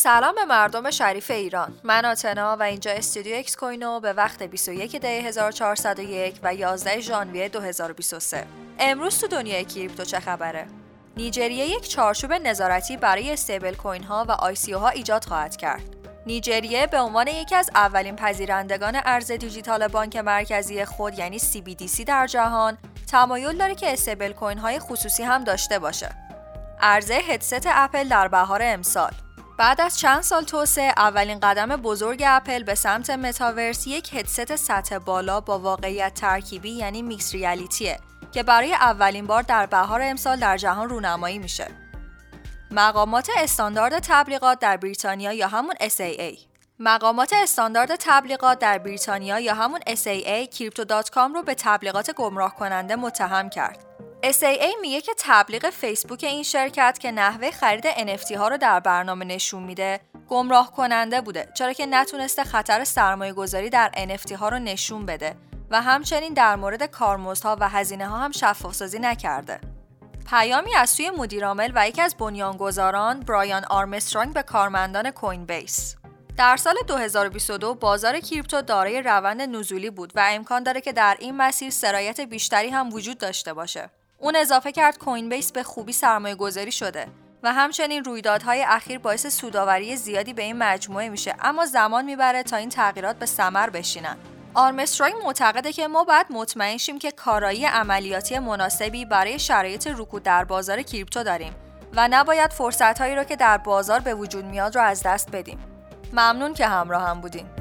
سلام به مردم شریف ایران. من آتنا و اینجا استودیو اکس کوینو به وقت 21 دی 1401 و 11 ژانویه 2023 امروز تو دنیای کریپتو چه خبره؟ نیجریه یک چارچوب نظارتی برای stablecoin ها و ICO ها ایجاد خواهد کرد. نیجریه به عنوان یکی از اولین پذیرندگان ارز دیجیتال بانک مرکزی خود یعنی CBDC در جهان تمایل داره که stablecoin های خصوصی هم داشته باشه. عرضه هدست اپل در بهار امسال. بعد از چند سال توسعه اولین قدم بزرگ اپل به سمت متاورس یک هدست سطح بالا با واقعیت ترکیبی یعنی mixed reality ه که برای اولین بار در بهار امسال در جهان رونمایی میشه. مقامات استاندارد تبلیغات در بریتانیا یا همون ASA مقامات استاندارد تبلیغات در بریتانیا یا همون ASA Crypto.com رو به تبلیغات گمراه کننده متهم کرد. SAA میگه که تبلیغ فیسبوک این شرکت که نحوه خرید NFT ها رو در برنامه نشون میده گمراه کننده بوده چرا که نتونسته خطر سرمایه گذاری در NFT ها رو نشون بده و همچنین در مورد کارمزدها و هزینه ها هم شفاف سازی نکرده. پیامی از سوی مدیرعامل و یکی از بنیانگذاران برایان آرمسترانگ به کارمندان کوین بیس در سال 2022 بازار کریپتو دارای روند نزولی بود و امکان داره که در این مسیر سرایت بیشتری هم وجود داشته باشه. اون اضافه کرد کوین بیس به خوبی سرمایه گذاری شده و همچنین رویدادهای اخیر باعث سوداوری زیادی به این مجموعه میشه اما زمان می‌بره تا این تغییرات به ثمر بشینن. آرمسترانگ معتقده که ما باید مطمئن شیم که کارایی عملیاتی مناسبی برای شرایط رکود در بازار کریپتو داریم و نباید فرصتهایی رو که در بازار به وجود میاد رو از دست بدیم. ممنون که همراه هم بودین.